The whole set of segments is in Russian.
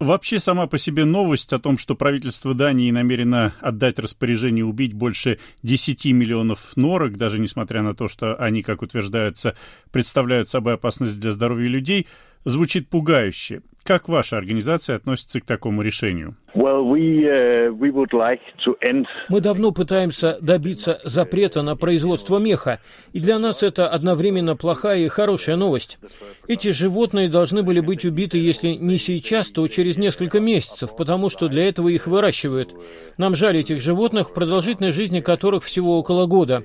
Вообще сама по себе новость о том, что правительство Дании намерено отдать распоряжение убить больше 10 миллионов норок, даже несмотря на то, что они, как утверждается, представляют собой опасность для здоровья людей, звучит пугающе. Как ваша организация относится к такому решению? Uh, Мы давно пытаемся добиться запрета на производство меха, и для нас это одновременно плохая и хорошая новость. Эти животные должны были быть убиты, если не сейчас, то через несколько месяцев, потому что для этого их выращивают. Нам жаль этих животных, продолжительность жизни которых всего около года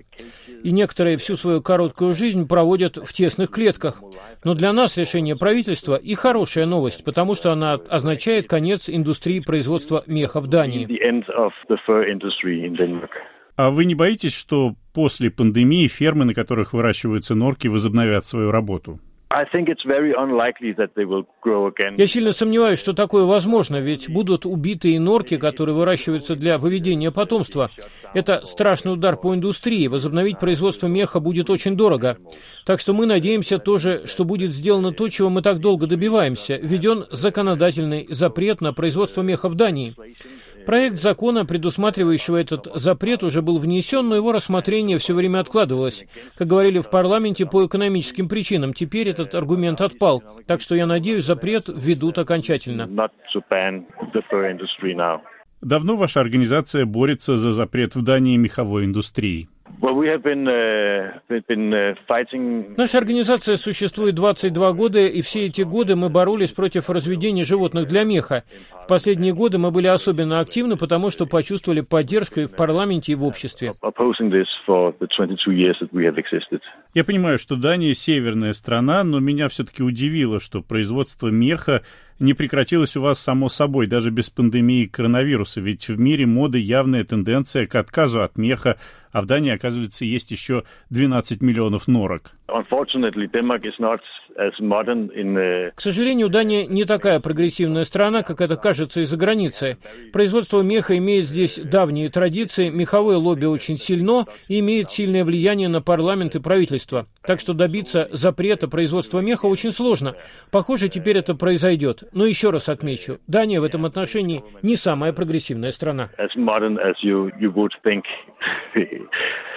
и некоторые всю свою короткую жизнь проводят в тесных клетках. Но для нас решение правительства и хорошая новость, потому что она означает конец индустрии производства меха в Дании. А вы не боитесь, что после пандемии фермы, на которых выращиваются норки, возобновят свою работу? Я сильно сомневаюсь, что такое возможно, ведь будут убитые норки, которые выращиваются для выведения потомства. Это страшный удар по индустрии. Возобновить производство меха будет очень дорого. Так что мы надеемся тоже, что будет сделано то, чего мы так долго добиваемся. Введен законодательный запрет на производство меха в Дании. Проект закона, предусматривающего этот запрет, уже был внесен, но его рассмотрение все время откладывалось. Как говорили в парламенте, по экономическим причинам. Теперь этот аргумент отпал. Так что я надеюсь, запрет введут окончательно. Давно ваша организация борется за запрет в Дании меховой индустрии? Uh, uh, Наша организация существует 22 года, и все эти годы мы боролись против разведения животных для меха. В последние годы мы были особенно активны, потому что почувствовали поддержку и в парламенте, и в обществе. Я понимаю, что Дания северная страна, но меня все-таки удивило, что производство меха не прекратилось у вас само собой, даже без пандемии коронавируса, ведь в мире моды явная тенденция к отказу от меха, а в Дании, оказывается, есть еще 12 миллионов норок. Uh, К сожалению, Дания не такая прогрессивная страна, как это кажется из-за границы. Производство меха имеет здесь давние традиции, меховое лобби очень сильно и имеет сильное влияние на парламент и правительство. Так что добиться запрета производства меха очень сложно. Похоже, теперь это произойдет. Но еще раз отмечу, Дания в этом отношении не самая прогрессивная страна.